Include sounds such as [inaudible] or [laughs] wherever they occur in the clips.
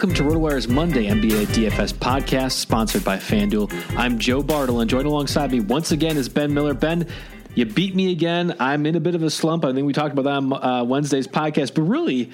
Welcome to RotoWire's Monday NBA DFS podcast, sponsored by FanDuel. I'm Joe Bartle, and joined alongside me once again is Ben Miller. Ben, you beat me again. I'm in a bit of a slump. I think we talked about that on uh, Wednesday's podcast, but really,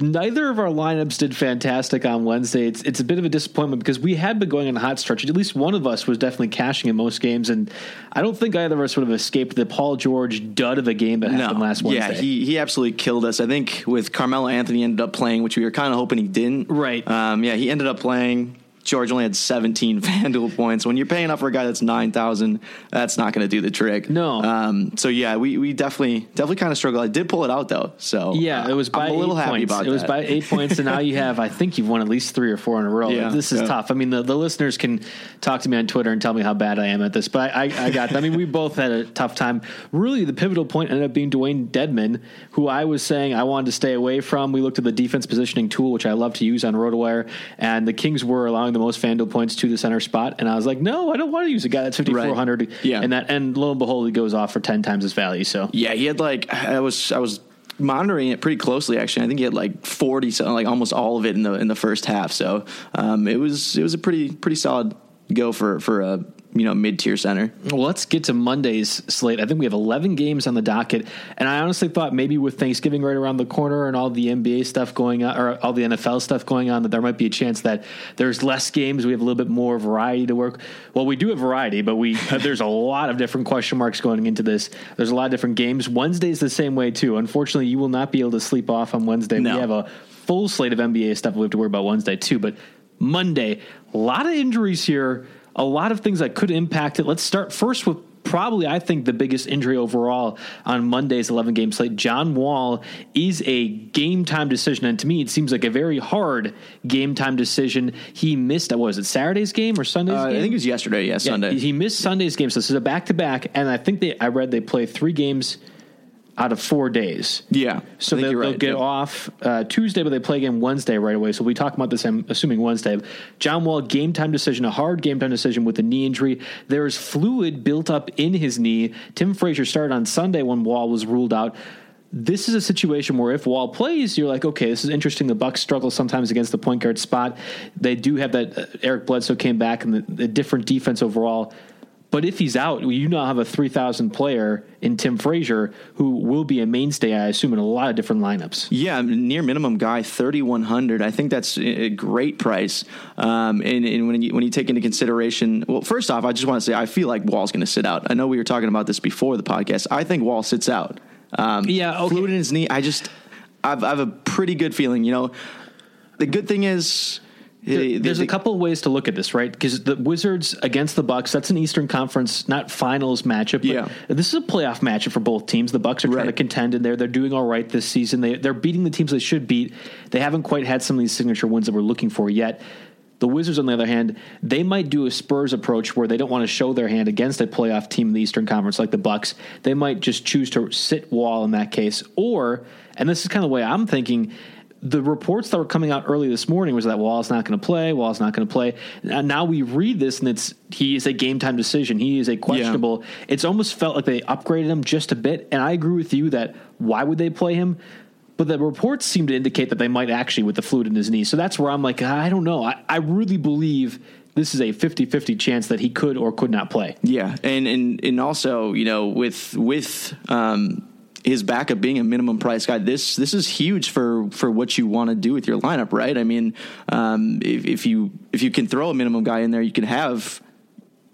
neither of our lineups did fantastic on Wednesday. It's it's a bit of a disappointment because we had been going on a hot stretch. At least one of us was definitely cashing in most games, and I don't think either of us would have escaped the Paul George dud of a game that happened last Wednesday. Yeah, he, he absolutely killed us. I think with Carmelo Anthony ended up playing, which we were kind of hoping he didn't. Right. Um, yeah, he ended up playing. George only had 17 [laughs] FanDuel points. When you're paying up for a guy that's 9,000, that's not going to do the trick. No. Um, so yeah, we, we definitely definitely kind of struggled. I did pull it out though. So Yeah, it was by I'm a little eight happy points. about it was by eight points, and now you have. I think you've won at least three or four in a row. Yeah, this is yeah. tough. I mean, the, the listeners can talk to me on Twitter and tell me how bad I am at this, but I, I, I got. I mean, we both had a tough time. Really, the pivotal point ended up being Dewayne Dedmon, who I was saying I wanted to stay away from. We looked at the defense positioning tool, which I love to use on RotoWire, and the Kings were allowing the most FanDuel points to the center spot, and I was like, no, I don't want to use a guy that's fifty four hundred. Yeah. and that, and lo and behold, he goes off for ten times his value. So Yeah, he had like I was I was monitoring it pretty closely actually. I think he had like 40 so like almost all of it in the in the first half. So, um, it was it was a pretty pretty solid go for for a you know mid tier center. Well, let's get to Monday's slate. I think we have 11 games on the docket, and I honestly thought maybe with Thanksgiving right around the corner and all the NBA stuff going on, or all the NFL stuff going on, that there might be a chance that there's less games. We have a little bit more variety to work. Well, we do have variety, but we [laughs] there's a lot of different question marks going into this. There's a lot of different games. Wednesday's the same way too. Unfortunately, you will not be able to sleep off on Wednesday. No. We have a full slate of NBA stuff we have to worry about Wednesday too, but Monday, a lot of injuries here, a lot of things that could impact it. Let's start first with probably, I think, the biggest injury overall on Monday's 11 game slate. John Wall is a game time decision, and to me, it seems like a very hard game time decision. He missed, what was it, Saturday's game or Sunday's Uh, I think it was yesterday, yeah, Yeah, Sunday. He missed Sunday's game, so this is a back to back, and I think they, I read they play three games out of four days. yeah. So they'll, they'll right, get yeah. off uh, Tuesday, but they play again Wednesday right away. So we talk about this. I'm assuming Wednesday. John Wall game time decision, a hard game time decision with a knee injury. There is fluid built up in his knee. Tim Frazier started on Sunday when Wall was ruled out. this is a situation where if Wall plays, you're like, okay, this is interesting. The Bucks struggle sometimes against the point guard spot. They do have that. Uh, Eric Bledsoe came back and the, the different defense overall. But if he's out, you now have a 3,000 player in Tim Frazier who will be a mainstay, I assume, in a lot of different lineups. Yeah, near minimum guy, 3,100. I think that's a great price. Um, and, and when, you, when you take into consideration, well, first off, I just want to say I feel like Wall's going to sit out. I know we were talking about this before the podcast. I think Wall sits out. Um, yeah, okay. fluid in his knee. I just, I've, I have a pretty good feeling. You know, the good thing is there, there's a couple of ways to look at this, right? Because the Wizards against the Bucks, that's an Eastern Conference, not finals matchup. yeah, this is a playoff matchup for both teams. The Bucks are trying right. to contend in there. They're doing all right this season. They they're beating the teams they should beat. They haven't quite had some of these signature wins that we're looking for yet. The Wizards, on the other hand, they might do a Spurs approach where they don't want to show their hand against a playoff team in the Eastern Conference like the Bucks. They might just choose to sit Wall in that case, or and this is kind of the way I'm thinking the reports that were coming out early this morning was that Wall's not going to play. Wall's not going to play. And now we read this, and it's he is a game time decision. He is a questionable. Yeah. It's almost felt like they upgraded him just a bit. And I agree with you that why would they play him? But the reports seem to indicate that they might actually with the fluid in his knee. So that's where I'm like, I don't know. I, I really believe this is a 50-50 chance that he could or could not play. Yeah, and and and also, you know, with with um, his backup being a minimum price guy, this this is huge for for what you want to do with your lineup, right? I mean, um, if, if you if you can throw a minimum guy in there, you can have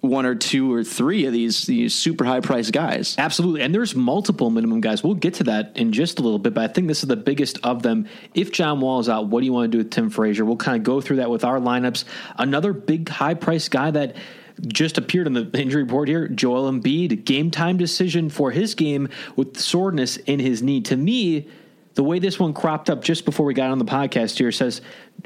one or two or three of these these super high price guys. Absolutely. And there's multiple minimum guys. We'll get to that in just a little bit, but I think this is the biggest of them. If John Wall is out, what do you want to do with Tim Frazier? We'll kind of go through that with our lineups. Another big high price guy that just appeared on the [laughs] injury report here. Joel Embiid, game time decision for his game with soreness in his knee. To me, the way this one cropped up just before we got on the podcast here says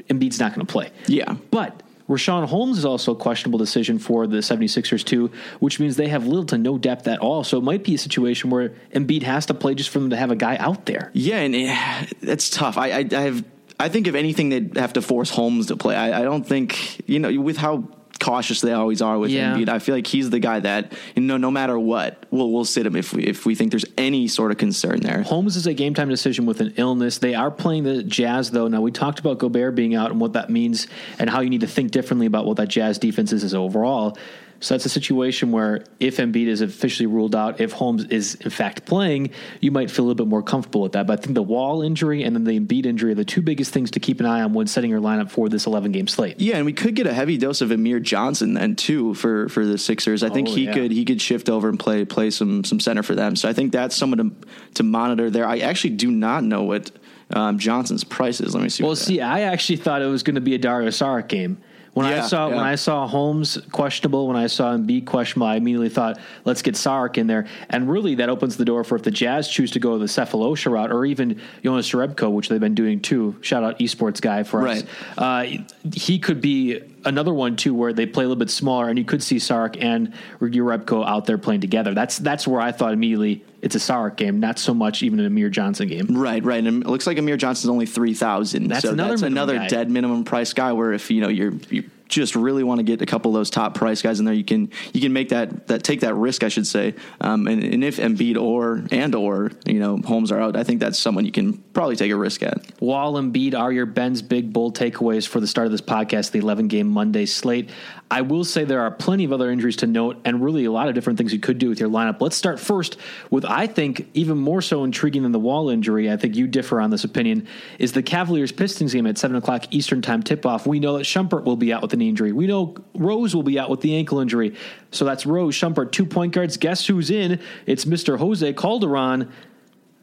Embiid's not going to play. Yeah. But Richaun Holmes is also a questionable decision for the 76ers, too, which means they have little to no depth at all. So it might be a situation where Embiid has to play just for them to have a guy out there. Yeah, and eh, that's tough. I, I, I have. I think if anything, they'd have to force Holmes to play. I, I don't think you know with how cautious they always are with yeah. Embiid. I feel like he's the guy that you know, no matter what, we'll we'll sit him if we if we think there's any sort of concern there. Holmes is a game time decision with an illness. They are playing the Jazz though. Now we talked about Gobert being out and what that means and how you need to think differently about what that Jazz defense is as overall. So that's a situation where if Embiid is officially ruled out, if Holmes is in fact playing, you might feel a little bit more comfortable with that. But I think the Wall injury and then the Embiid injury are the two biggest things to keep an eye on when setting your lineup for this 11 game slate. Yeah, and we could get a heavy dose of Amir Johnson then too for for the Sixers. I think oh, he yeah. could he could shift over and play play some some center for them. So I think that's someone to to monitor there. I actually do not know what um, Johnson's price is. Let me see. Well, see, I actually thought it was going to be a Dario Saric game. When yeah, I saw yeah. when I saw Holmes questionable, when I saw Embiid questionable, I immediately thought, let's get Saric in there. And really, that opens the door for if the Jazz choose to go the Sefolosha route, or even Jonas Jerebko, which they've been doing too. Shout out esports guy for right. us. Uh, he could be another one too, where they play a little bit smaller, and you could see Saric and Jerebko out there playing together. That's that's where I thought immediately it's a Saric game, not so much even an Amir Johnson game. Right, right. And it looks like Amir Johnson's only three thousand. That's so another that's another guy. dead minimum price guy. Where if you know you're, you just really want to get a couple of those top price guys in there, you can you can make that that take that risk, I should say. Um, and, and if Embiid or and or you know Holmes are out, I think that's someone you can probably take a risk at. Wall and Embiid are your Ben's big bold takeaways for the start of this podcast, the 11 game Monday slate. I will say there are plenty of other injuries to note, and really a lot of different things you could do with your lineup. Let's start first with I think even more so intriguing than the Wall injury. I think you differ on this opinion. Is the Cavaliers Pistons game at seven o'clock Eastern time tip off? We know that Shumpert will be out with an injury. We know Rose will be out with the ankle injury. So that's Rose, Shumpert, two point guards. Guess who's in? It's Mr. Jose Calderon.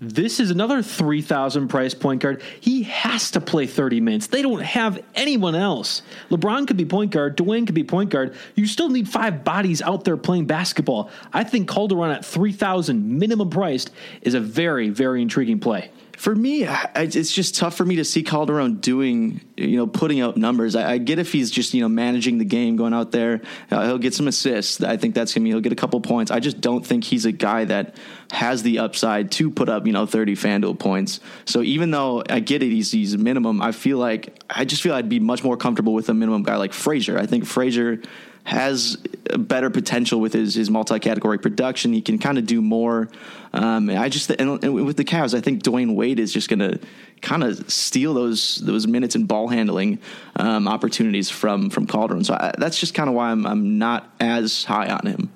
This is another 3,000 price point guard. He has to play 30 minutes. They don't have anyone else. LeBron could be point guard. Dwyane could be point guard. You still need five bodies out there playing basketball. I think Calderon at 3,000 minimum priced is a very, very intriguing play for me, it's just tough for me to see Calderon doing, you know, putting out numbers. I, get if he's just, you know, managing the game, going out there, uh, he'll get some assists. I think that's gonna be, he'll get a couple points. I just don't think he's a guy that has the upside to put up, you know, 30 FanDuel points. So even though I get it, he's, he's minimum, I feel like, I just feel I'd be much more comfortable with a minimum guy like Frazier. I think Frazier has better potential with his his multi category production. He can kind of do more. Um, I just and, and with the Cavs, I think Dwyane Wade is just going to kind of steal those those minutes and ball handling um, opportunities from from Calderon. So I, that's just kind of why I'm I'm not as high on him.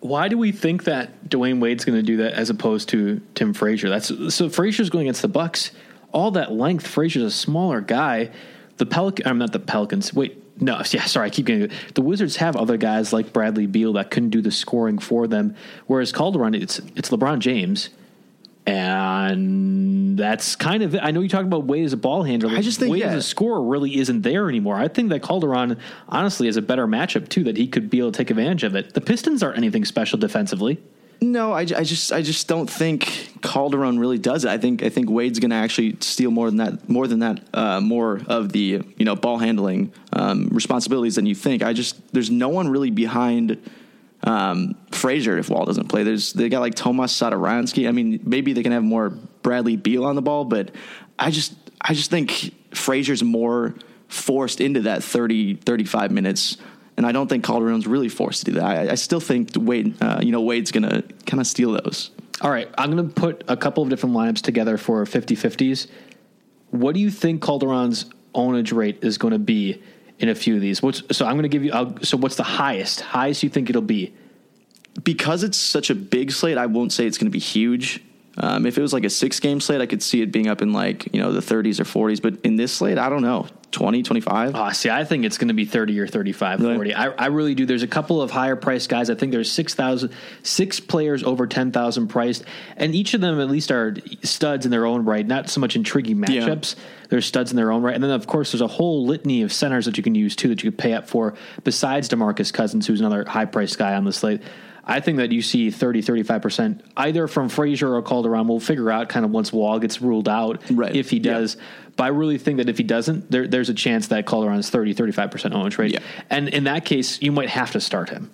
Why do we think that Dwyane Wade's going to do that as opposed to Tim Frazier? That's so Frazier's going against the Bucks. All that length, Frazier's a smaller guy. The Pelican, I'm not the Pelicans. Wait, no, yeah, sorry, I keep getting it. The Wizards have other guys like Bradley Beal that couldn't do the scoring for them, whereas Calderon, it's it's LeBron James, and that's kind of it. I know you talk about Wade as a ball handler. I just think, Wade yeah. as a scorer really isn't there anymore. I think that Calderon honestly is a better matchup too. That he could be able to take advantage of it. The Pistons aren't anything special defensively. No, I, I just I just don't think Calderon really does it. I think I think Wade's going to actually steal more than that, more than that, uh, more of the you know ball handling um, responsibilities than you think. I just there's no one really behind um, Frazier if Wall doesn't play. There's they got like Tomas Satoransky. I mean, maybe they can have more Bradley Beal on the ball, but I just I just think Frazier's more forced into that 30 35 minutes and I don't think Calderon's really forced to do that. I, I still think Wade, uh, you know, Wade's going to kind of steal those. All right, I'm going to put a couple of different lineups together for 50-50s. What do you think Calderon's ownage rate is going to be in a few of these? What's, so I'm going to give you. I'll, so what's the highest? Highest you think it'll be? Because it's such a big slate, I won't say it's going to be huge. Um, if it was like a six game slate, I could see it being up in like, you know, the 30s or 40s. But in this slate, I don't know. 20, 25? Oh, ah, see, I think it's going to be 30 or 35, Really? 40. I, I really do. There's a couple of higher priced guys. I think there's 6,000, six players over 10,000 priced. And each of them at least are studs in their own right, not so much intriguing Yeah. matchups. They're studs in their own right. And then, of course, there's a whole litany of centers that you can use too that you could pay up for besides Demarcus Cousins, who's another high priced guy on the slate. I think that you see 30, 35% either from Frazier or Calderon. We'll figure out kind of once Wall gets ruled out Right. if he Yeah. does. But I really think that if he doesn't, there, there's a chance that Calderon is 30, 35% ownage rate. Yeah. And in that case, you might have to start him.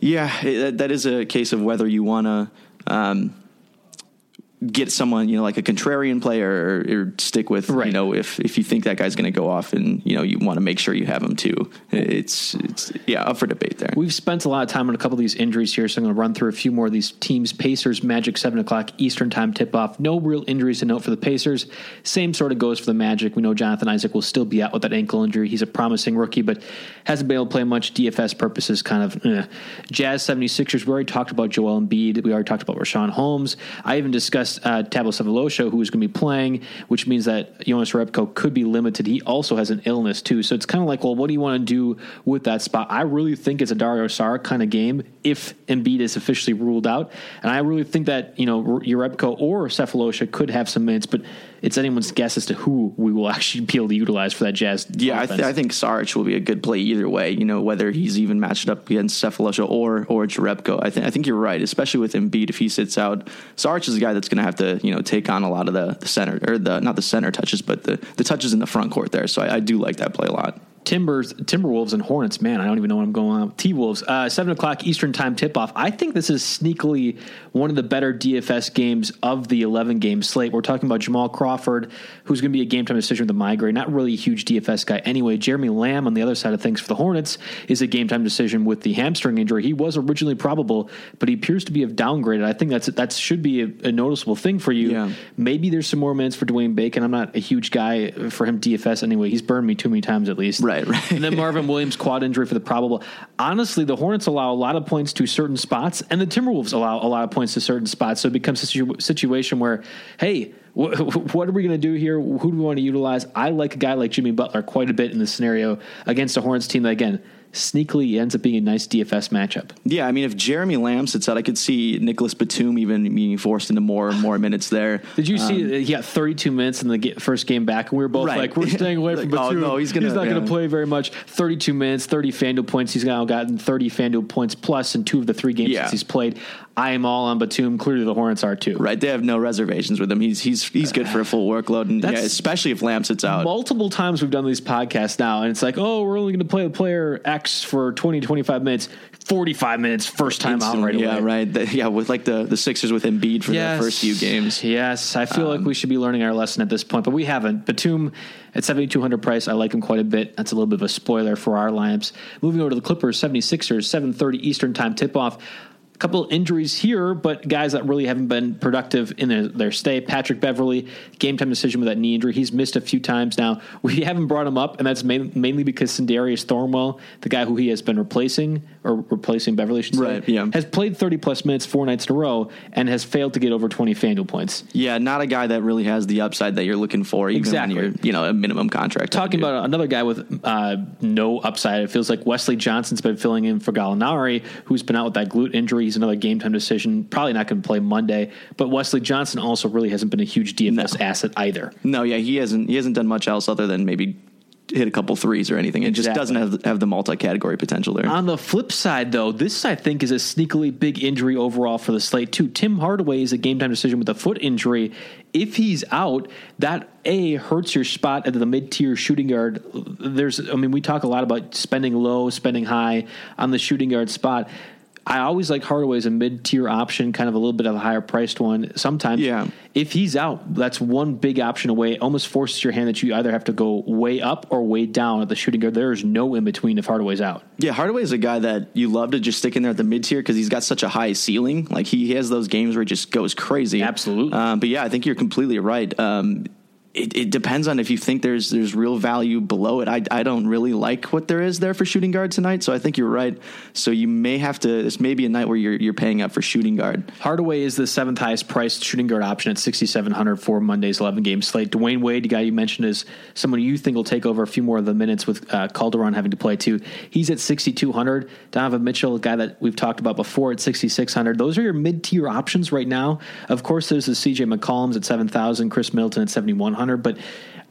Yeah, that- that is a case of whether you want to um, get someone, you know, like a contrarian player or, or stick with, Right. you know, if, if you think that guy's going to go off and, you know, you want to make sure you have him too. It's, it's, yeah, up for debate there. We've spent a lot of time on a couple of these injuries here, so I'm going to run through a few more of these teams. Pacers, Magic, 7 o'clock Eastern time tip off. No real injuries to note for the Pacers. Same sort of goes for the Magic. We know Jonathan Isaac will still be out with that ankle injury. He's a promising rookie, but hasn't been able to play much. DFS purposes kind of eh. Jazz 76ers. We already talked about Joel Embiid. We already talked about Richaun Holmes. I even discussed uh, Thabo Sefolosha, who's going to be playing, which means that Jonas Jerebko could be limited. He also has an illness, too. So it's kind of like, well, what do you want to do with that spot? I really think it's a Dario Saric kind of game if Embiid is officially ruled out. And I really think that, you know, Jerebko or Sefolosha could have some minutes, but it's anyone's guess as to who we will actually be able to utilize for that Jazz. Yeah, I, th- I think Sarge will be a good play either way. You know, whether he's even matched up against Sefolosha or or Jerebko. I think I think you're right, especially with Embiid if he sits out. Sarge is a guy that's going to have to you know take on a lot of the, the center or the not the center touches, but the the touches in the front court there. So I, I do like that play a lot. Timbers, Timberwolves, and Hornets. Man, I don't even know what I'm going on. T Wolves, uh, seven o'clock Eastern time tip off. I think this is sneakily one of the better DFS games of the 11 game slate. We're talking about Jamal Crawford, who's going to be a game time decision with a migraine. Not really a huge DFS guy anyway. Jeremy Lamb on the other side of things for the Hornets is a game time decision with the hamstring injury. He was originally probable, but he appears to be have downgraded. I think that's that should be a, a noticeable thing for you. Yeah. Maybe there's some more minutes for Dwayne Bacon. I'm not a huge guy for him DFS anyway. He's burned me too many times at least. Right, right. and then Marvin Williams quad injury for the probable. Honestly, the Hornets allow a lot of points to certain spots, and the Timberwolves allow a lot of points to certain spots. So it becomes a situ- situation where, hey, wh- what are we going to do here? Who do we want to utilize? I like a guy like Jimmy Butler quite a bit in this scenario against a Hornets team that again sneakily ends up being a nice DFS matchup. Yeah, I mean, if Jeremy Lamb sits out, I could see Nicolas Batum even being forced into more and more minutes there. Did you see um, he got 32 minutes in the first game back, and we were both Right. like, "We're [laughs] staying away from oh, Batum. no, he's gonna- not going to play very much." 32 minutes, 30 Fanduel points. He's now gotten 30 Fanduel points plus in two of the three games Yeah. since he's played. I am all on Batum. Clearly, the Hornets are too. Right, they have no reservations with him. He's he's he's good for a full workload, and yeah, especially if Lamb sits out. Multiple times we've done these podcasts now, and it's like, "Oh, we're only going to play the player X for 20, 25 minutes, 45 minutes, first time out right yeah, away. right. The- yeah, with like the the Sixers with Embiid for the first few games. Um, Yes, I feel like we should be learning our lesson at this point, but we haven't. Batum at 7,200 price, I like him quite a bit. That's a little bit of a spoiler for our lineups. Moving over to the Clippers, 76ers, 7:30 Eastern time tip off. A couple injuries here, but guys that really haven't been productive in their, their stay. Patrick Beverley, game time decision with that knee injury. He's missed a few times now. We [laughs] haven't brought him up, and that's main, mainly because Sindarius Thornwell, the guy who he has been replacing, or replacing Beverley, should say, Right, yeah. has played 30 plus minutes four nights in a row and has failed to get over 20 FanDuel points. Yeah, not a guy that really has the upside that you're looking for, even Exactly. when you're you know a minimum contract. Talking about another guy with uh, no upside, it feels like Wesley Johnson's been filling in for Gallinari, who's been out with that glute injury. He's another game time decision. Probably not going to play Monday. But Wesley Johnson also really hasn't been a huge DFS asset either. No, yeah, he hasn't he hasn't done much else other than maybe hit a couple threes or anything. It just doesn't have have the multi category potential there. On the flip side, though, this I think is a sneakily big injury overall for the slate too. Tim Hardaway is a game time decision with a foot injury. If he's out, that a hurts your spot at the mid tier shooting guard. There's, I mean, we talk a lot about spending low, spending high on the shooting guard spot. I always like Hardaway as a mid tier option, kind of a little bit of a higher priced one. Sometimes, Yeah. If he's out, that's one big option away. It almost forces your hand that you either have to go way up or way down at the shooting guard. There is no in between if Hardaway's out. Yeah, Hardaway is a guy that you love to just stick in there at the mid tier because he's got such a high ceiling. Like he has those games where he just goes crazy. Absolutely. Um, but yeah, I think you're completely right. Um, it, it depends on if you think there's there's real value below it. I, I don't really like what there is there for shooting guard tonight, so I think you're right. So you may have to. This may be a night where you're you're paying up for shooting guard. Hardaway is the seventh highest priced shooting guard option at 6,700 for Monday's 11 game slate. Dwyane Wade, the guy you mentioned, is someone you think will take over a few more of the minutes with uh, Calderon having to play too. He's at 6,200. Donovan Mitchell, a guy that we've talked about before, at 6,600. Those are your mid tier options right now. Of course, there's the CJ McCollums at 7,000, Khris Middleton at 7,100, but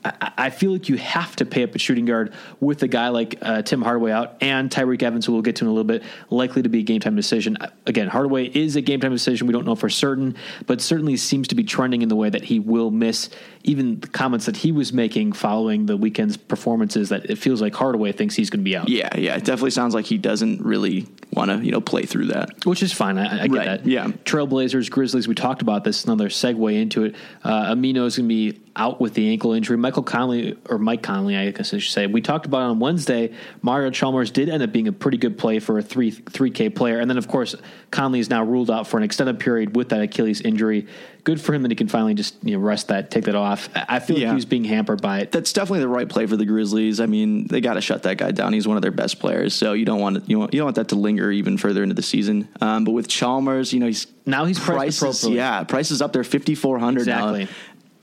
I I feel like you have to pay up at shooting guard with a guy like uh, Tim Hardaway out and Tyreke Evans, who we'll get to in a little bit, likely to be a game time decision. Again, Hardaway is a game time decision. We don't know for certain, but certainly seems to be trending in the way that he will miss. Even the comments that he was making following the weekend's performances, that it feels like Hardaway thinks he's going to be out, Yeah, yeah, it definitely sounds like he doesn't really want to you know play through that. which is fine. I, I get Right, that. yeah. Trailblazers, Grizzlies. We talked about this. Another segue into it. Uh, Aminu is going to be out with the ankle injury. Michael Conley or Mike Conley, I guess I should say. We talked about it on Wednesday. Mario Chalmers did end up being a pretty good play for a three three K player, and then of course Conley is now ruled out for an extended period with that Achilles injury. Good for him that he can finally just you know rest that, take that off. I feel like Yeah. he was being hampered by it. That's definitely the right play for the Grizzlies. I mean, they got to shut that guy down. He's one of their best players, so you don't want you want, you don't want that to linger even further into the season. Um, but with Chalmers, you know, he's Now he's priced prices, appropriately. yeah, prices up there fifty four hundred Exactly. now.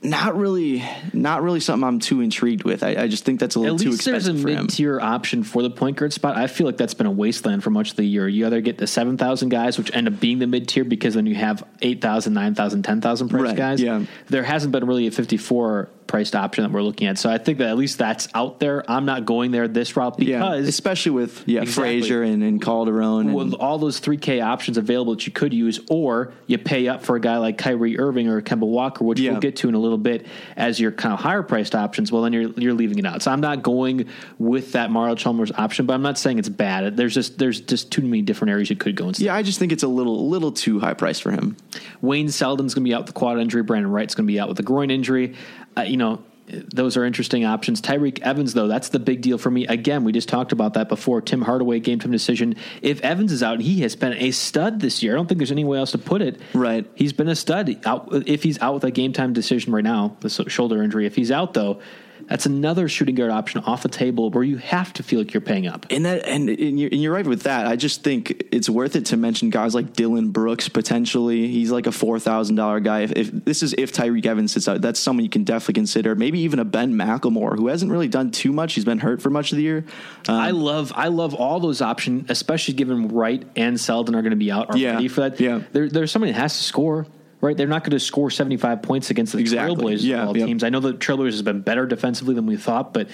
Not really, not really something I'm too intrigued with. I, I just think that's a little At too least there's a expensive for him. mid tier option for the point guard spot. I feel like that's been a wasteland for much of the year. You either get the 7,000 guys, which end up being the mid tier because then you have 8,000, 9,000, 10,000 price Right, guys. yeah. There hasn't been really a 54 priced option that we're looking at. So I think that at least that's out there. I'm not going there this route Yeah, because especially with yeah Exactly. Frazier and, and Calderon. And, with all those 3K options available that you could use, or you pay up for a guy like Kyrie Irving or Kemba Walker, which Yeah. we'll get to in a little bit as your kind of higher priced options. Well, then you're you're leaving it out. So I'm not going with that Mario Chalmers option, but I'm not saying it's bad. There's just there's just too many different areas you could go instead. yeah, I just think it's a little little too high priced for him. Wayne Selden's going to be out with the quad injury. Brandan Wright's going to be out with the groin injury. Uh, you know, those are interesting options. Tyreke Evans, though, that's the big deal for me. Again, we just talked about that before. Tim Hardaway game time decision. If Evans is out, he has been a stud this year. I don't think there's any way else to put it. Right. He's been a stud. Out, if he's out with a game time decision right now, the shoulder injury. If he's out, though, that's another shooting guard option off the table where you have to feel like you're paying up. And that and, and, you're, and you're right with that. I just think it's worth it to mention guys like Dillon Brooks potentially. He's like a four thousand dollar guy. If, if this is if Tyreke Evans sits out, that's someone you can definitely consider. Maybe even a Ben McLemore who hasn't really done too much. He's been hurt for much of the year. Um, I love I love all those options, especially given Wright and Selden are going to be out already Yeah, for that. yeah. there, there's somebody that has to score. Right, they're not going to score 75 points against the Exactly. Trailblazers Yeah, of all yeah. teams. I know the Trailblazers has been better defensively than we thought, but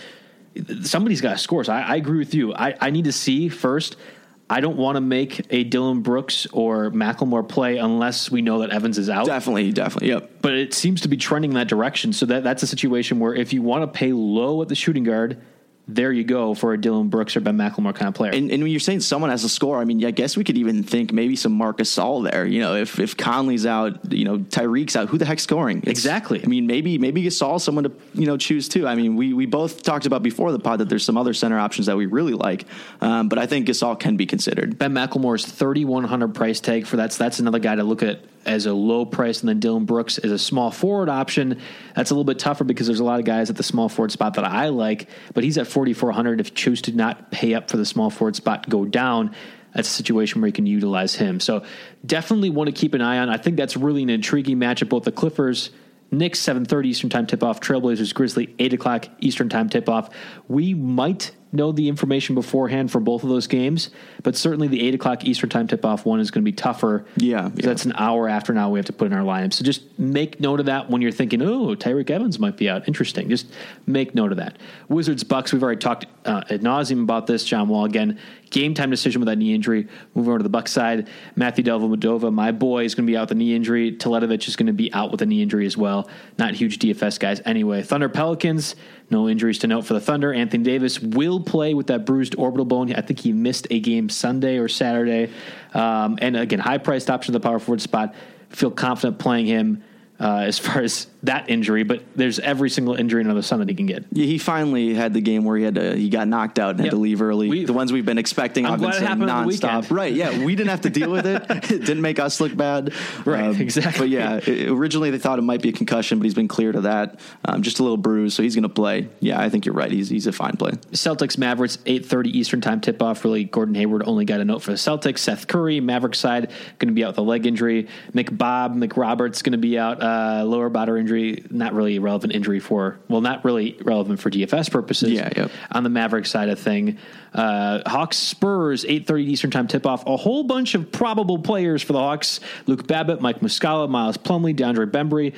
somebody's got to score. So I, I agree with you. I, I need to see first. I don't want to make a Dillon Brooks or McLemore play unless we know that Evans is out definitely, definitely, yep. but it seems to be trending in that direction. So that that's a situation where if you want to pay low at the shooting guard, there you go for a Dillon Brooks or Ben McLemore kind of player. And, and when you're saying someone has a score, I mean, I guess we could even think maybe some Marc Gasol there. You know, if if Conley's out, you know, Tyreke's out, who the heck's scoring? It's, Exactly. I mean, maybe maybe Gasol someone to you know choose too. I mean, we we both talked about before the pod that there's some other center options that we really like, um, but I think Gasol can be considered. Ben McLemore's 3100 price tag for that's that's another guy to look at as a low price, and then Dillon Brooks is a small forward option. That's a little bit tougher because there's a lot of guys at the small forward spot that I like, but he's at 4400. If you choose to not pay up for the small forward spot, go down. That's a situation where you can utilize him. So definitely want to keep an eye on. I think that's really an intriguing matchup. Both the Clippers. Knicks 7:30 Eastern Time tip off. Trailblazers Grizzly 8 o'clock Eastern Time tip off. We might know the information beforehand for both of those games, but certainly the 8 o'clock Eastern Time tip off one is going to be tougher. Yeah, yeah. that's an hour after now we have to put in our lineup. So just make note of that when you're thinking, oh, Tyreke Evans might be out. Interesting. Just make note of that. Wizards Bucks. We've already talked uh, ad nauseum about this. John Wall again. Game time decision with that knee injury. Move over to the Bucks side. Matthew Dellavedova, my boy, is going to be out with a knee injury. Teletovic is going to be out with a knee injury as well. Not huge DFS guys anyway. Thunder Pelicans. No injuries to note for the Thunder. Anthony Davis will play with that bruised orbital bone. I think he missed a game Sunday or Saturday. Um, and again, high priced option at the power forward spot. Feel confident playing him uh, as far as that injury, but there's every single injury under the sun that he can get. Yeah, he finally had the game where he had to, he got knocked out and Yep. had to leave early. We- the ones we've been expecting, I'm I've been saying happened on the nonstop. Right? Yeah, we didn't have to deal with it. [laughs] it didn't make us look bad. Um, Right, exactly. But yeah, it- originally they thought it might be a concussion, but he's been cleared of that. Um, just a little bruise, so he's going to play. Yeah, I think you're right. He's he's a fine play. Celtics Mavericks 8:30 Eastern Time tip off. Really, Gordon Hayward only got a note for the Celtics. Seth Curry Maverick side going to be out with a leg injury. McBob McRoberts going to be out uh, lower body injury. Not really relevant injury for well, not really relevant for DFS purposes. Yeah, yep. On the Maverick side of thing, uh, Hawks Spurs 8:30 Eastern Time tip off. A whole bunch of probable players for the Hawks: Luke Babbitt, Mike Muscala, Miles Plumlee, DeAndre Bembry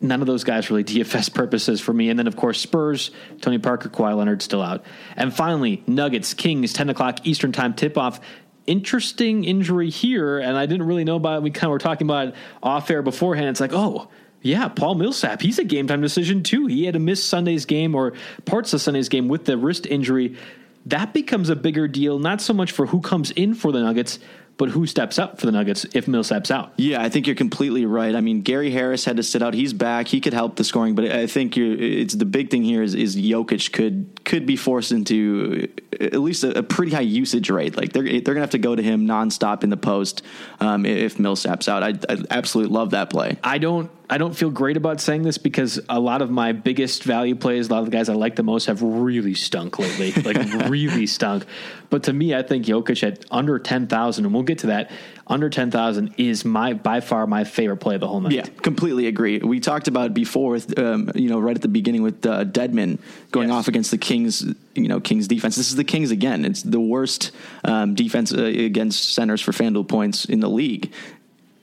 none of those guys really DFS purposes for me. And then, of course, Spurs, Tony Parker, Kawhi Leonard still out. And finally, Nuggets, Kings, 10 o'clock Eastern Time tip off. Interesting injury here, and I didn't really know about it. We kind of were talking about it off air beforehand. It's like, oh, yeah, Paul Millsap, he's a game time decision too. He had to miss Sunday's game or parts of Sunday's game with the wrist injury. That becomes a bigger deal, not so much for who comes in for the Nuggets, but who steps up for the Nuggets if Millsap's out. Yeah, I think you're completely right. I mean, Gary Harris had to sit out. He's back. He could help the scoring, but I think you're, it's the big thing here is, is Jokic could could be forced into at least a, a pretty high usage rate. Like they're they're gonna have to go to him nonstop in the post um, if Millsap's out. I, I absolutely love that play. I don't I don't feel great about saying this because a lot of my biggest value plays, a lot of the guys I like the most have really stunk lately. [laughs] like really stunk. But to me, I think Jokic at under ten thousand, and we'll get to that, under ten thousand is my by far my favorite play of the whole night. Yeah, completely agree. We talked about it before with um, you know right at the beginning with uh, Dedmon going Yes. off against the Kings. You know Kings defense. This is the Kings again. It's the worst um, defense uh, against centers for Fanduel points in the league.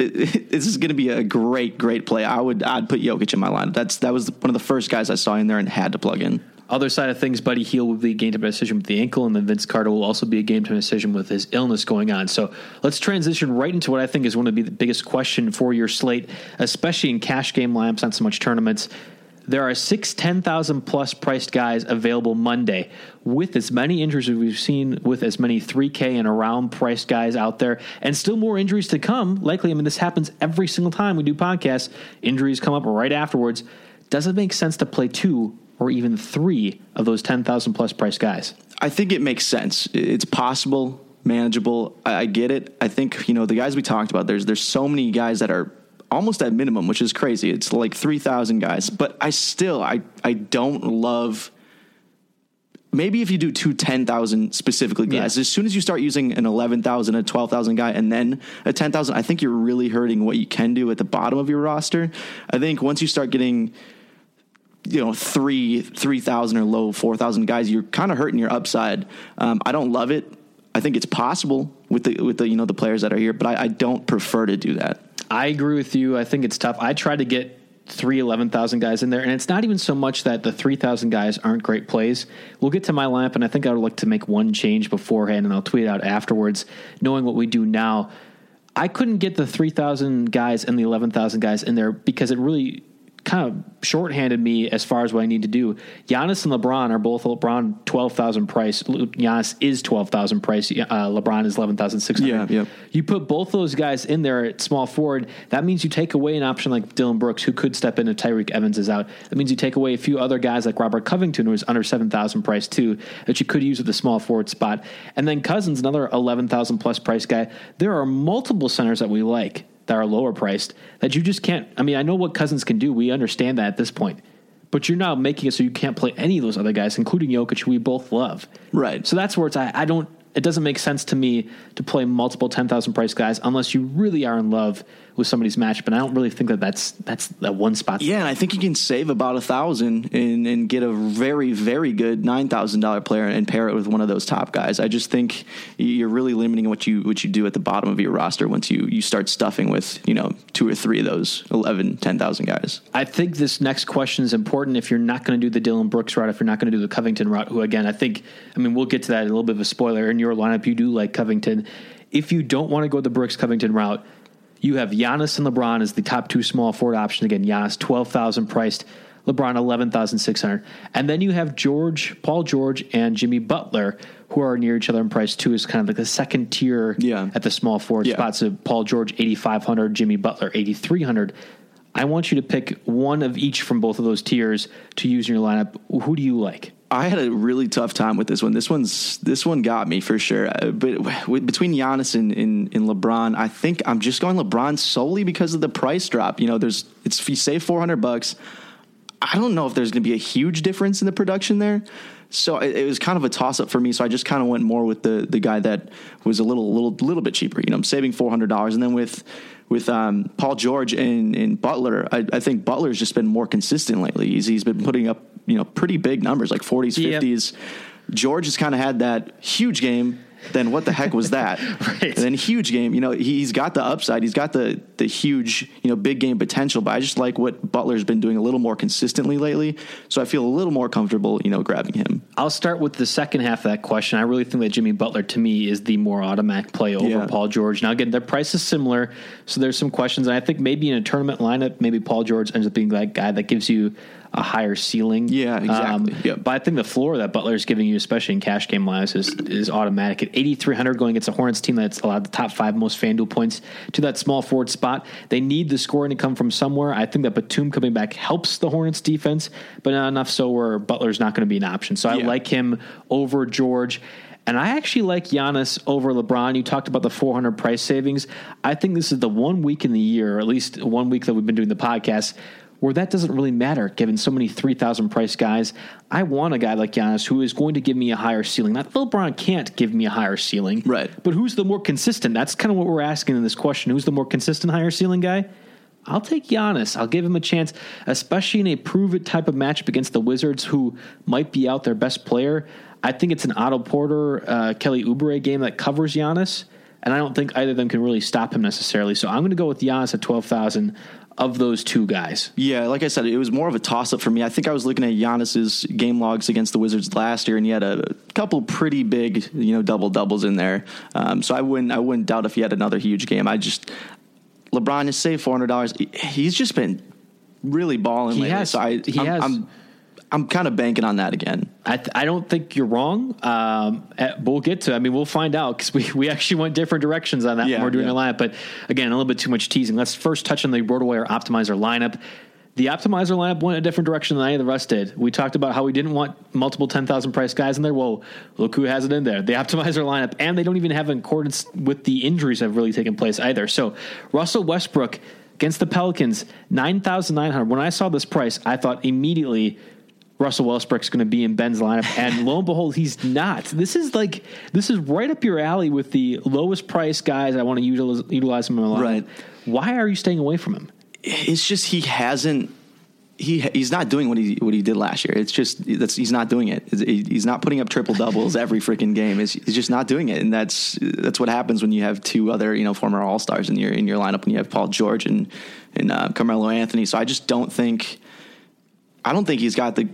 [laughs] This is going to be a great, great play. I would, I'd put Jokic in my lineup. That's that was one of the first guys I saw in there and had to plug in. Other side of things, Buddy Hield will be a game time decision with the ankle, and then Vince Carter will also be a game time decision with his illness going on. So let's transition right into what I think is one of the biggest question for your slate, especially in cash game lineups, not so much tournaments. There are six 10,000 plus priced guys available Monday with as many injuries as we've seen, with as many 3K and around priced guys out there, and still more injuries to come. Likely, I mean, this happens every single time we do podcasts. Injuries come up right afterwards. Does it make sense to play two or even three of those 10,000 plus price guys? I think it makes sense. It's possible, manageable. I, I get it. I think you know the guys we talked about. There's there's so many guys that are almost at minimum, which is crazy. It's like three thousand guys, but I still I I don't love. Maybe if you do two 10,000 specifically guys, Yeah. as soon as you start using an 11,000, a 12,000 guy, and then a 10,000, I think you're really hurting what you can do at the bottom of your roster. I think once you start getting you know three three thousand or low four thousand guys, you're kind of hurting your upside. Um, I don't love it. I think it's possible with the with the you know the players that are here, but I, I don't prefer to do that. I agree with you. I think it's tough. I try to get three 11,000 guys in there, and it's not even so much that the 3,000 guys aren't great plays. We'll get to my lineup, and I think I would like to make one change beforehand, and I'll tweet out afterwards, knowing what we do now. I couldn't get the 3,000 guys and the 11,000 guys in there because it really kind of shorthanded me as far as what I need to do. Giannis and LeBron are both LeBron twelve thousand price. Giannis is twelve thousand price. Uh, LeBron is eleven thousand six hundred. Yeah, yeah. You put both those guys in there at small forward. That means you take away an option like Dillon Brooks, who could step in if Tyreke Evans is out. That means you take away a few other guys like Robert Covington, who is under seven thousand price too, that you could use at the small forward spot. And then Cousins, another eleven thousand plus price guy. There are multiple centers that we like that are lower priced that you just can't. I mean, I know what Cousins can do. We understand that at this point. But you're now making it so you can't play any of those other guys, including Jokic, who we both love. Right. So that's where it's. I, I don't. It doesn't make sense to me to play multiple ten thousand price guys unless you really are in love with somebody's match. But I don't really think that that's that's that one spot. Yeah, and I think you can save about a thousand and and get a very very good nine thousand dollar player and pair it with one of those top guys. I just think you're really limiting what you what you do at the bottom of your roster once you you start stuffing with you know two or three of those 11, 10,000 guys. I think this next question is important if you're not going to do the Dillon Brooks route, if you're not going to do the Covington route, who again, I think, I mean, we'll get to that a little bit of a spoiler. In your lineup, you do like Covington. If you don't want to go the Brooks Covington route, you have Giannis and LeBron as the top two small forward options. Again, Giannis, 12,000 priced. LeBron, 11,600. And then you have George, Paul George, and Jimmy Butler, who are near each other in price too, is kind of like the second tier Yeah. at the small forward Yeah. spot. So Paul George, 8,500, Jimmy Butler, 8,300. I want you to pick one of each from both of those tiers to use in your lineup. Who do you like? I had a really tough time with this one. This one's this one got me for sure. Uh, But between Giannis and, and, and LeBron, I think I'm just going LeBron solely because of the price drop. You know, there's it's if you save 400 bucks, I don't know if there's going to be a huge difference in the production there. So it, it was kind of a toss up for me. So I just kind of went more with the the guy that was a little little little bit cheaper. You know, I'm saving 400 dollars, and then with with um, Paul George and, and Butler, I, I think Butler's just been more consistent lately. He's he's been putting up you know pretty big numbers like 40s, Yep. 50s. George has kind of had that huge game. Then what the heck was that? [laughs] Right. And then huge game. You know, he's got the upside. He's got the the huge you know big game potential. But I just like what Butler's been doing a little more consistently lately. So I feel a little more comfortable you know grabbing him. I'll start with the second half of that question. I really think that Jimmy Butler, to me, is the more automatic play over Yeah. Paul George. Now, again, their price is similar, so there's some questions. And I think maybe in a tournament lineup, maybe Paul George ends up being that guy that gives you a higher ceiling. Um, Yeah, exactly. Yep. But I think the floor that Butler is giving you, especially in cash game lives, is, is automatic. At 8,300 going against a Hornets team that's allowed the top five most FanDuel points to that small forward spot. They need the scoring to come from somewhere. I think that Batum coming back helps the Hornets defense, but not enough so where Butler's not going to be an option. So I Yeah. like him over George. And I actually like Giannis over LeBron. You talked about the 400 price savings. I think this is the one week in the year, or at least one week that we've been doing the podcast, where that doesn't really matter given so many 3,000 price guys. I want a guy like Giannis who is going to give me a higher ceiling. Not LeBron can't give me a higher ceiling. Right. But who's the more consistent? That's kind of what we're asking in this question. Who's the more consistent higher ceiling guy? I'll take Giannis. I'll give him a chance, especially in a prove it type of matchup against the Wizards, who might be out their best player. I think it's an Otto Porter, uh, Kelly Oubre game that covers Giannis, and I don't think either of them can really stop him necessarily. So I'm going to go with Giannis at twelve thousand of those two guys. Yeah, like I said, it was more of a toss up for me. I think I was looking at Giannis's game logs against the Wizards last year, and he had a couple pretty big, you know, double doubles in there. Um, so I wouldn't, I wouldn't doubt if he had another huge game. I just LeBron has saved four hundred dollars. He's just been really balling. He lately, has. So I, He I'm, has. I'm, I'm kind of banking on that again. I, th- I don't think you're wrong. Um, eh, but we'll get to. I mean, we'll find out because we, we actually went different directions on that Yeah, when we're doing yeah. the lineup. But again, a little bit too much teasing. Let's first touch on the RotoWire Optimizer lineup. The Optimizer lineup went a different direction than any of the rest did. We talked about how we didn't want multiple ten thousand price guys in there. Well, look who has it in there. The [laughs] Optimizer lineup, and they don't even have in accordance with the injuries that have really taken place either. So Russell Westbrook against the Pelicans, nine thousand nine hundred. When I saw this price, I thought immediately. Russell Westbrook's going to be in Ben's lineup, and lo and behold, he's not. This is like this is right up your alley with the lowest price guys. I want to utilize, utilize him in my lineup. Right. Why are you staying away from him? It's just he hasn't. He he's not doing what he what he did last year. It's just that's he's not doing it. He's- not putting up triple doubles every freaking game. He's, he's just not doing it, and that's that's what happens when you have two other you know former All Stars in your in your lineup, and you have Paul George and and uh, Carmelo Anthony. So I just don't think. I don't think he's got the.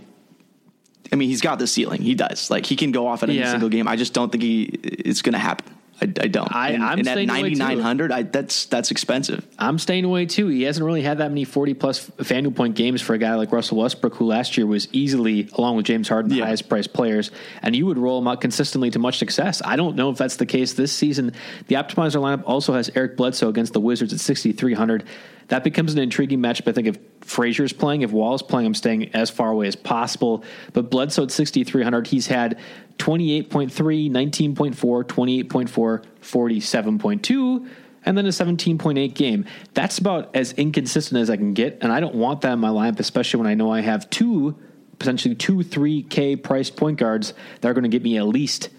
I mean, he's got the ceiling. He does. Like he can go off at any Yeah. single game. I just don't think he it's going to happen. I, I don't. I- and, I'm and at staying away, 9900, I that's that's expensive. I'm staying away too. He hasn't really had that many 40 plus FanDuel point games for a guy like Russell Westbrook, who last year was easily, along with James Harden, the Yeah. highest priced players. And you would roll him out consistently to much success. I don't know if that's the case this season. The optimizer lineup also has Eric Bledsoe against the Wizards at 6,300. That becomes an intriguing matchup. I think if Frazier's playing, if Wall's playing, I'm staying as far away as possible. But Bledsoe at 6,300, he's had 28.3, 19.4, 28.4, 47.2 and then a 17.8 game. That's about as inconsistent as I can get, and I don't want that in my lineup, especially when I know I have two, potentially two 3K priced point guards that are going to get me at least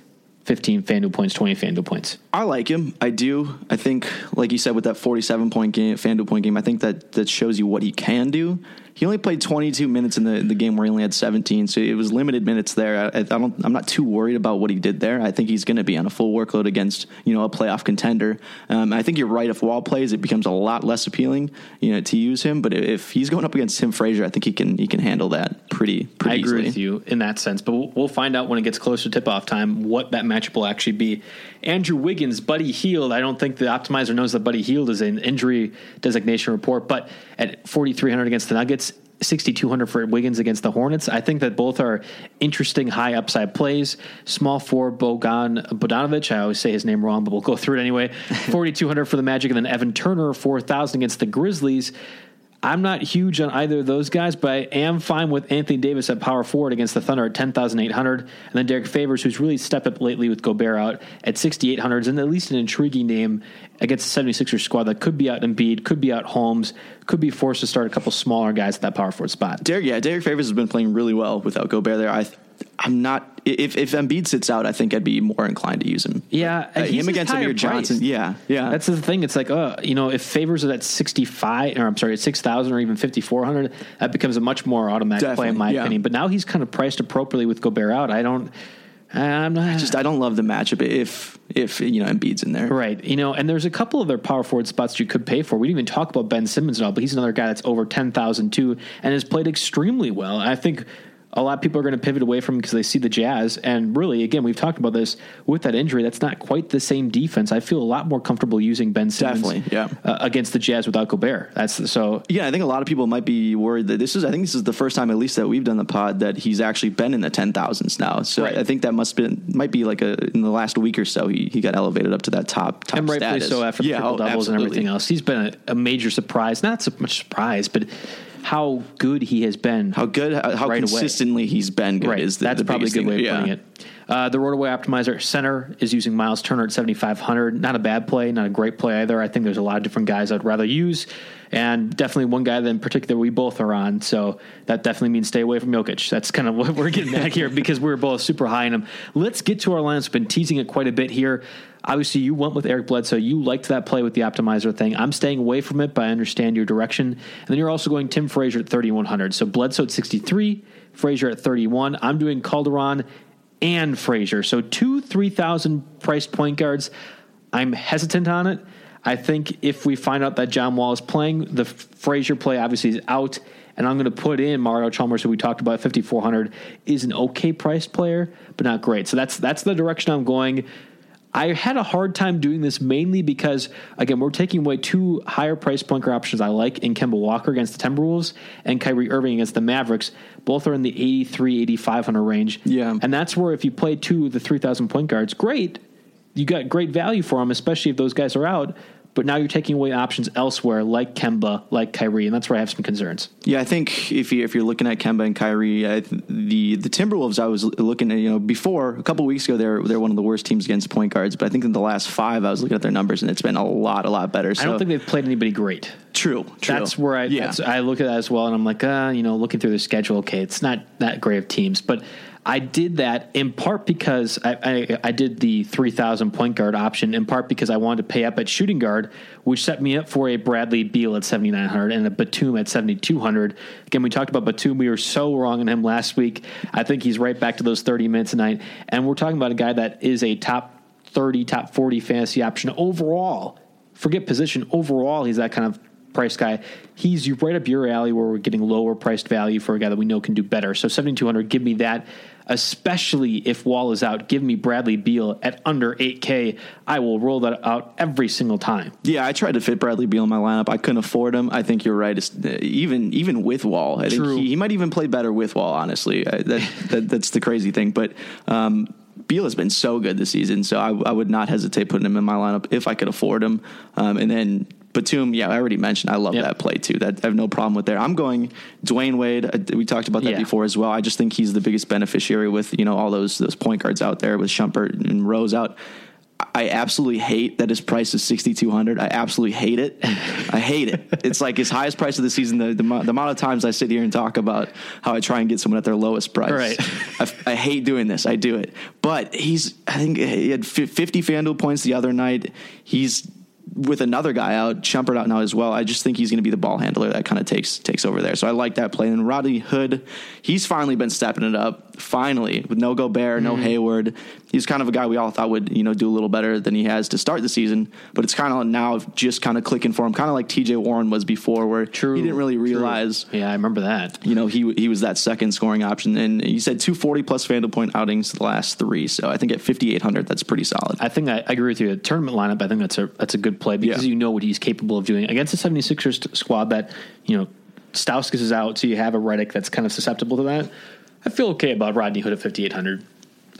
15 FanDuel points, 20 FanDuel points. I like him. I do. I think, like you said, with that 47 point game, FanDuel point game, I think that that shows you what he can do. He only played 22 minutes in the the game where he only had 17, so it was limited minutes there. I, I don't. I'm not too worried about what he did there. I think he's going to be on a full workload against you know a playoff contender. Um, I think you're right. If Wall plays, it becomes a lot less appealing, you know, to use him. But if he's going up against Tim Frazier, I think he can he can handle that pretty pretty I agree easily. with you in that sense, but we'll, we'll find out when it gets closer to tip off time what that matchup will actually be. Andrew Wiggins, Buddy Hield. I don't think the optimizer knows that Buddy Hield is an injury designation report, but at 4,300 against the Nuggets, 6,200 for Wiggins against the Hornets. I think that both are interesting high upside plays. Small four, Bogan Bodanovic. I always say his name wrong, but we'll go through it anyway. [laughs] 4,200 for the Magic, and then Evan Turner, 4,000 against the Grizzlies. I'm not huge on either of those guys, but I am fine with Anthony Davis at power forward against the Thunder at 10,800. And then Derek Favors, who's really stepped up lately with Gobert out at 6,800, is in at least an intriguing name against the 76ers squad that could be out Embiid, could be out Holmes, could be forced to start a couple smaller guys at that power forward spot. Derek, yeah, Derek Favors has been playing really well without Gobert there. I, I'm not. If if Embiid sits out, I think I'd be more inclined to use him. Yeah, Uh, him against Amir Johnson. priced. Yeah, yeah. That's the thing. It's like, uh, you know, if favors are at 65, or I'm sorry, at 6,000 or even 5,400, that becomes a much more automatic play, in my yeah. opinion. But now he's kind of priced appropriately with Gobert out. I don't, I'm not. just I don't love the matchup if if you know Embiid's in there. Right. You know, and there's a couple of their power forward spots you could pay for. We didn't even talk about Ben Simmons at all, but he's another guy that's over 10,000 too and has played extremely well. I think a lot of people are going to pivot away from him because they see the Jazz. And really, again, we've talked about this with that injury. That's not quite the same defense. I feel a lot more comfortable using Ben Simmons Definitely, yeah. uh, against the Jazz without Gobert. That's so. Yeah, I think a lot of people might be worried that this is. I think this is the first time, at least that we've done the pod, that he's actually been in the ten thousands now. So Right. I think that must been might be like a in the last week or so he, he got elevated up to that top top And rightfully status. so after the yeah, triple oh, doubles and everything else. He's been a, a major surprise. Not so much surprise, but how good he has been. How good, how, how Right away. consistently he's been good Right. is the, That's the probably a good way of Yeah. putting it. Uh, the RotoWire Optimizer Center is using Miles Turner at 7,500. Not a bad play, not a great play either. I think there's a lot of different guys I'd rather use, and definitely one guy that in particular we both are on. So that definitely means stay away from Jokic. That's kind of [laughs] what we're getting at here because we're both super high in him. Let's get to our lineups. Been teasing it quite a bit here. Obviously, you went with Eric Bledsoe. You liked that play with the optimizer thing. I'm staying away from it, but I understand your direction. And then you're also going Tim Frazier at 3,100. So Bledsoe at 63, Frazier at 31. I'm doing Calderon and Frazier. So two 3,000 price point guards. I'm hesitant on it. I think if we find out that John Wall is playing, the Frazier play obviously is out. And I'm going to put in Mario Chalmers, who we talked about, 5,400, is an okay priced player, but not great. So that's that's the direction I'm going. I had a hard time doing this mainly because, again, we're taking away two higher price point options I like in Kemba Walker against the Timberwolves and Kyrie Irving against the Mavericks. Both are in the 83, 8,500 range. Yeah. And that's where if you play two of the 3,000 point guards, great. You got great value for them, especially if those guys are out. But now you're taking away options elsewhere, like Kemba, like Kyrie, and that's where I have some concerns. Yeah, I think if you if you're looking at Kemba and Kyrie, I, the the Timberwolves, I was looking at you know before a couple weeks ago they're they're one of the worst teams against point guards, but I think in the last five I was looking at their numbers and it's been a lot a lot better. So I don't think they've played anybody great. true, true. That's where I yeah. I look at that as well, and I'm like, uh, you know, looking through the schedule, okay, it's not that great of teams, but I did that in part because I, I, I did the 3,000 point guard option, in part because I wanted to pay up at shooting guard, which set me up for a Bradley Beal at 7,900 and a Batum at 7,200. Again, we talked about Batum. We were so wrong on him last week. I think he's right back to those 30 minutes tonight. And we're talking about a guy that is a top 30, top 40 fantasy option overall. Forget position. Overall, he's that kind of price guy. He's right up your alley where we're getting lower priced value for a guy that we know can do better. So 7,200, give me that. Especially if Wall is out, give me Bradley Beal at under 8K. I will roll that out every single time. Yeah, I tried to fit Bradley Beal in my lineup. I couldn't afford him. I think you're right. It's, uh, even even with Wall, I True. think he, he might even play better with Wall. Honestly, I, that, [laughs] that that's the crazy thing. But um, Beal has been so good this season, so I, I would not hesitate putting him in my lineup if I could afford him. Um, and then Batum, yeah, I already mentioned. I love Yep. that play too. That I have no problem with there. I'm going Dwyane Wade. uh, We talked about that Yeah. before as well. I just think he's the biggest beneficiary with you know all those those point guards out there with Shumpert and Rose out. I absolutely hate that his price is sixty two hundred. I absolutely hate it. I hate it. [laughs] It's like his highest price of the season. The, the, the amount of times I sit here and talk about how I try and get someone at their lowest price. Right. I, I hate doing this. I do it, but he's. I think he had fifty Fanduel points the other night. He's with another guy out, Shumpert out now as well. I just think he's going to be the ball handler that kind of takes takes over there. So I like that play. And Rodney Hood, he's finally been stepping it up. Finally, with no Gobert, no Mm-hmm. Hayward, he's kind of a guy we all thought would you know do a little better than he has to start the season. But it's kind of now just kind of clicking for him, kind of like T.J. Warren was before, where True. he didn't really True. realize Yeah, I remember that. you know, he he was that second scoring option. And you said 240 plus FanDuel point outings the last three. So I think at 5,800, that's pretty solid. I think I, I agree with you. A tournament lineup, I think that's a that's a good play because Yeah. you know what he's capable of doing against the 76ers squad that, you know, Stauskas is out, so you have a Redick that's kind of susceptible to that. I feel okay about Rodney Hood at 5,800.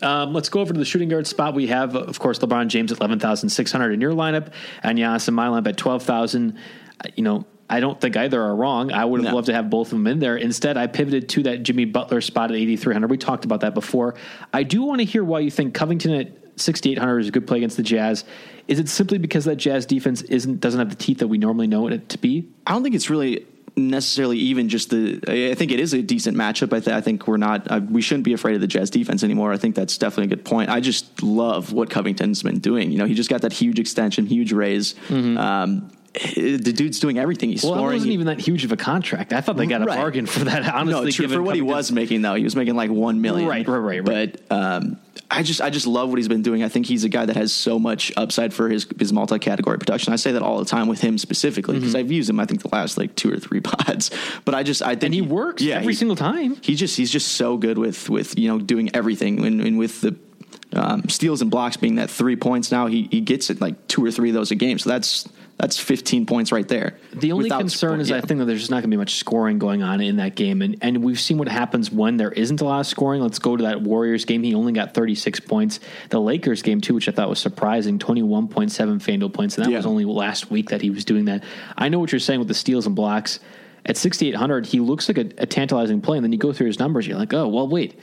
Um, let's go over to the shooting guard spot. We have, of course, LeBron James at 11,600 in your lineup and Giannis in my lineup at 12,000. Uh, You know, I don't think either are wrong. I would have No. loved to have both of them in there. Instead, I pivoted to that Jimmy Butler spot at 8,300. We talked about that before. I do want to hear why you think Covington at 6,800 is a good play against the Jazz. Is it simply because that Jazz defense isn't doesn't have the teeth that we normally know it to be? I don't think it's really necessarily even just the. I think it is a decent matchup. I, th- I think we're not. Uh, we shouldn't be afraid of the Jazz defense anymore. I think that's definitely a good point. I just love what Covington's been doing. You know, he just got that huge extension, huge raise. Um, the dude's doing everything. He's Well, scoring. wasn't even that huge of a contract. I thought they got a Right. bargain for that. Honestly, no, true, given for what he was making though, he was making like one million. Right, right, right, right. But um, I just, I just love what he's been doing. I think he's a guy that has so much upside for his his multi category production. I say that all the time with him specifically because I've used him. I think the last like two or three [laughs] pods. But I just, I think Mm-hmm. and he works every he- single time. He just, he's just so good with with you know doing everything and, and with the. Um, steals and blocks being that three points now, he he gets it like two or three of those a game. So that's that's 15 points right there. The only concern is yeah. I think that there's just not going to be much scoring going on in that game, and and we've seen what happens when there isn't a lot of scoring. Let's go to that Warriors game. He only got 36 points. The Lakers game too, which I thought was surprising, 21.7 Fanduel points, and that Yeah. was only last week that he was doing that. I know what you're saying with the steals and blocks. At 6,800, he looks like a, a tantalizing play, and then you go through his numbers, you're like, oh well, wait.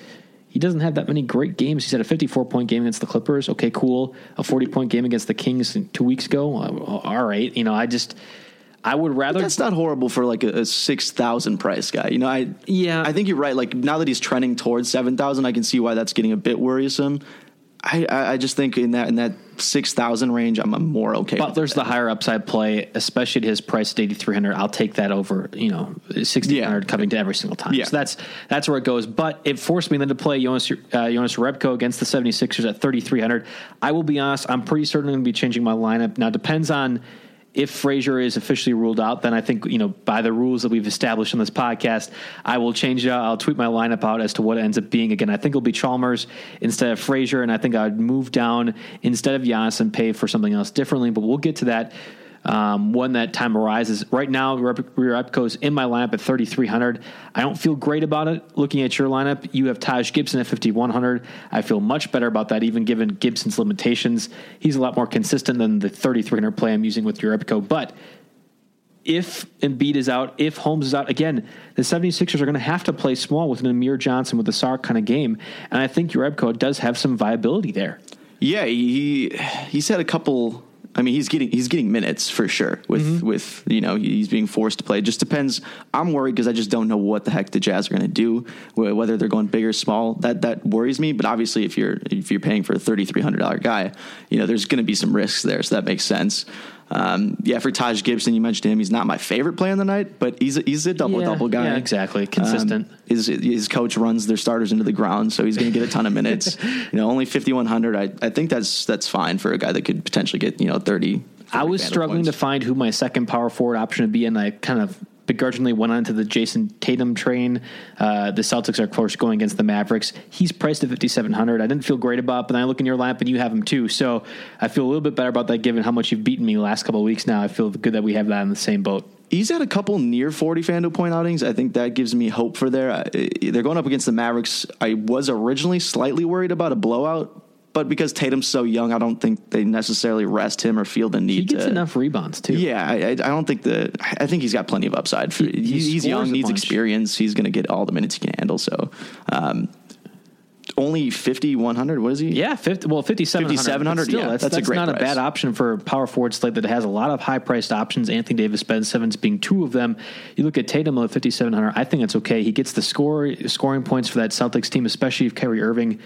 He doesn't have that many great games. He's had a 54 point game against the Clippers. Okay, cool. A 40 point game against the Kings two weeks ago. Uh, All right. You know, I just, I would rather. That's not horrible for like a, a six thousand price guy. You know, I Yeah. I think you're right. Like now that he's trending towards seven thousand, I can see why that's getting a bit worrisome. I, I, just think in that in that six thousand range, I'm, more okay. Butler's the higher upside play, especially at his price at 8,300. I'll take that over, you know, 6,800 Yeah. coming to every single time. Yeah. So that's that's where it goes. But it forced me then to play Jonas, uh, Jonas Jerebko against the 76ers at 3,300. I will be honest, I'm pretty certain I'm going to be changing my lineup. Now, it depends on if Frazier is officially ruled out, then I think, you know, by the rules that we've established on this podcast, I will change it. I'll tweet my lineup out as to what it ends up being. Again, I think it'll be Chalmers instead of Frazier, and I think I would move down instead of Giannis and pay for something else differently, but we'll get to that um, when that time arises. Right now, Jerebko's in my lineup at 3,300. I don't feel great about it. Looking at your lineup, you have Taj Gibson at 5,100. I feel much better about that, even given Gibson's limitations. He's a lot more consistent than the 3,300 play I'm using with Repco. But if Embiid is out, if Holmes is out, again, the 76ers are going to have to play small with an Amir Johnson with a Saric kind of game. And I think Jerebko does have some viability there. Yeah, he he's had a couple. I mean, he's getting he's getting minutes for sure. With Mm-hmm. with you know he's being forced to play. It just depends. I'm worried because I just don't know what the heck the Jazz are going to do. Whether they're going big or small, that that worries me. But obviously, if you're if you're paying for a thirty three hundred dollar guy, you know there's going to be some risks there. So that makes sense. Um, yeah, for Taj Gibson, you mentioned him. He's not my favorite play on the night, but he's a, he's a double Yeah, double guy. yeah, exactly. Consistent. Um, his his coach runs their starters into the ground, so he's going to get a ton of minutes. [laughs] you know, only fifty one hundred. I I think that's that's fine for a guy that could potentially get you know thirty I was struggling points. to find who my second power forward option would be, and I kind of begrudgingly went onto the Jayson Tatum train. Uh, the Celtics are, of course, going against the Mavericks. He's priced at 5,700. I didn't feel great about, it, but I look in your lap and you have him too. So I feel a little bit better about that given how much you've beaten me the last couple of weeks now. I feel good that we have that in the same boat. He's had a couple near 40 FanDuel point outings. I think that gives me hope for there. They're going up against the Mavericks. I was originally slightly worried about a blowout, but because Tatum's so young, I don't think they necessarily rest him or feel the need. He gets to, enough rebounds too. Yeah, I, I, don't think the. I think he's got plenty of upside. For, he, he's, he's young, needs bunch. experience. He's going to get all the minutes he can handle. So, um, only 5100 what is he yeah 50 well 5700 still, yeah that's, that's, that's a great not price. a bad option for a power forward slate that has a lot of high priced options anthony davis ben simmons being two of them you look at tatum at 5700 i think it's okay he gets the score scoring points for that celtics team especially if Kyrie irving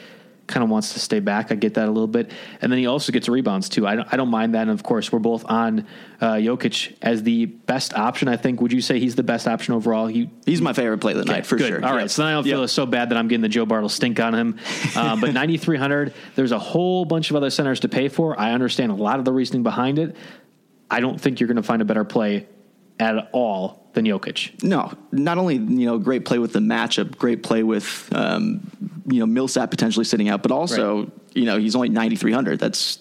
kind of wants to stay back. I get that a little bit, and then he also gets rebounds too. I don't, I don't mind that. And of course, we're both on uh, Jokic as the best option. I think. Would you say he's the best option overall? He, he's my favorite play of the okay, night for good. sure. All right, so then I don't feel yep. so bad that I'm getting the Joe Bartle stink on him. Uh, [laughs] but 9300, there's a whole bunch of other centers to pay for. I understand a lot of the reasoning behind it. I don't think you're going to find a better play at all than Jokic. No, not only you know great play with the matchup, great play with um, you know Millsap potentially sitting out, but also right. you know he's only ninety three hundred. That's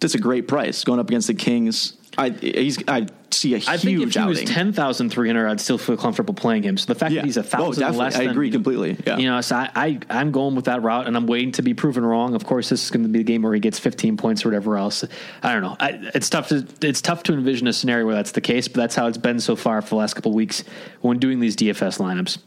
that's a great price going up against the Kings. I he's I see a I think if he outing. was ten thousand three hundred, I'd still feel comfortable playing him. So the fact yeah. that he's a oh, thousand oh, less, I than, agree completely. Yeah. You know, so I, I I'm going with that route, and I'm waiting to be proven wrong. Of course, this is going to be the game where he gets fifteen points or whatever else. I don't know. I, it's tough to it's tough to envision a scenario where that's the case, but that's how it's been so far for the last couple of weeks when doing these DFS lineups.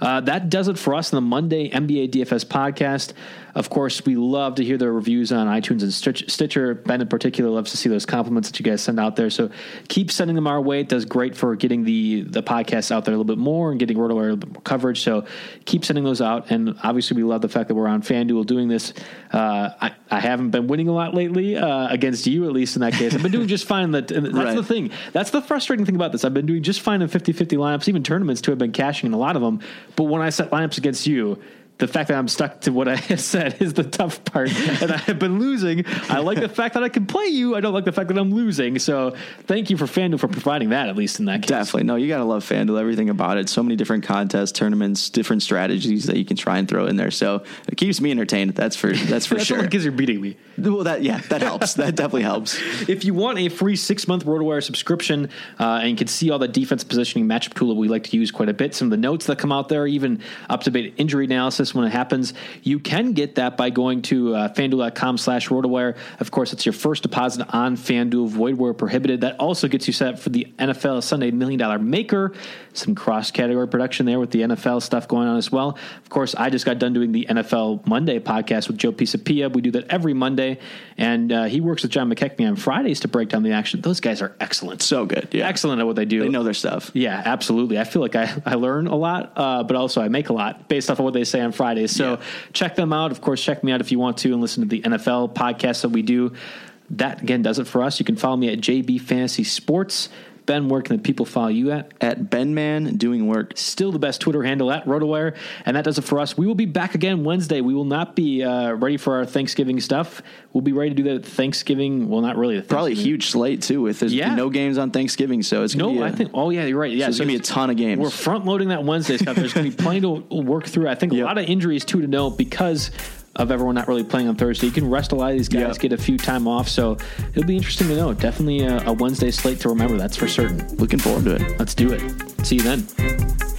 Uh, that does it for us on the Monday NBA DFS podcast. Of course, we love to hear the reviews on iTunes and Stitcher. Ben, in particular, loves to see those compliments that you guys send out there. So keep sending them our way. It does great for getting the the podcast out there a little bit more and getting RotoWire a little bit more coverage. So keep sending those out. And obviously, we love the fact that we're on FanDuel doing this. Uh, I, I haven't been winning a lot lately uh, against you, at least in that case. I've been doing just fine. That that's right. the thing. That's the frustrating thing about this. I've been doing just fine in 50-50 lineups, even tournaments too. I've been cashing in a lot of them. But when I set lineups against you, the fact that I'm stuck to what I [laughs] said is the tough part, and I have been losing. I like the fact that I can play you. I don't like the fact that I'm losing. So thank you for FanDuel for providing that, at least in that case. Definitely. No, you got to love FanDuel, everything about it. So many different contests, tournaments, different strategies that you can try and throw in there. So it keeps me entertained. That's for that's for [laughs] that's sure. Because you're beating me. Well, that yeah, that helps. that definitely helps. [laughs] If you want a free six month RotoWire subscription uh, and you can see all the defense positioning matchup tool that we like to use quite a bit, some of the notes that come out there, even up to date injury analysis when it happens. You can get that by going to uh, fanduel.com slash rotowire. Of course, it's your first deposit on FanDuel, void where prohibited. That also gets you set up for the NFL Sunday Million Dollar Maker. Some cross category production there with the NFL stuff going on as well. Of course, I just got done doing the NFL Monday podcast with Joe Pisapia. We do that every Monday, and uh, he works with John McKechnie on Fridays to break down the action. Those guys are excellent. So good. Yeah. Excellent at what they do. They know their stuff. Yeah, absolutely. I feel like I, I learn a lot, uh, but also I make a lot based off of what they say on Fridays. So yeah check them out. Of course, check me out if you want to and listen to the NFL podcast that we do. That again does it for us. You can follow me at JB Fantasy Sports. Ben, where can the people follow you at? At Benman Doing Work. Still the best Twitter handle at RotoWire. And that does it for us. We will be back again Wednesday. We will not be uh, ready for our Thanksgiving stuff. We'll be ready to do that Thanksgiving. Well, not really. Probably a huge slate, too, with there's yeah. no games on Thanksgiving. So it's going to No, be a, I think, oh, yeah, you're right. Yeah, so it's going to be a ton of games. We're front loading that Wednesday stuff. There's going to be plenty to work through. I think [laughs] yep. a lot of injuries, too, to know because of everyone not really playing on Thursday. You can rest a lot of these guys, yep. get a few time off. So it'll be interesting to know. Definitely a, a Wednesday slate to remember. That's for certain. Looking forward to it. Let's do it. See you then.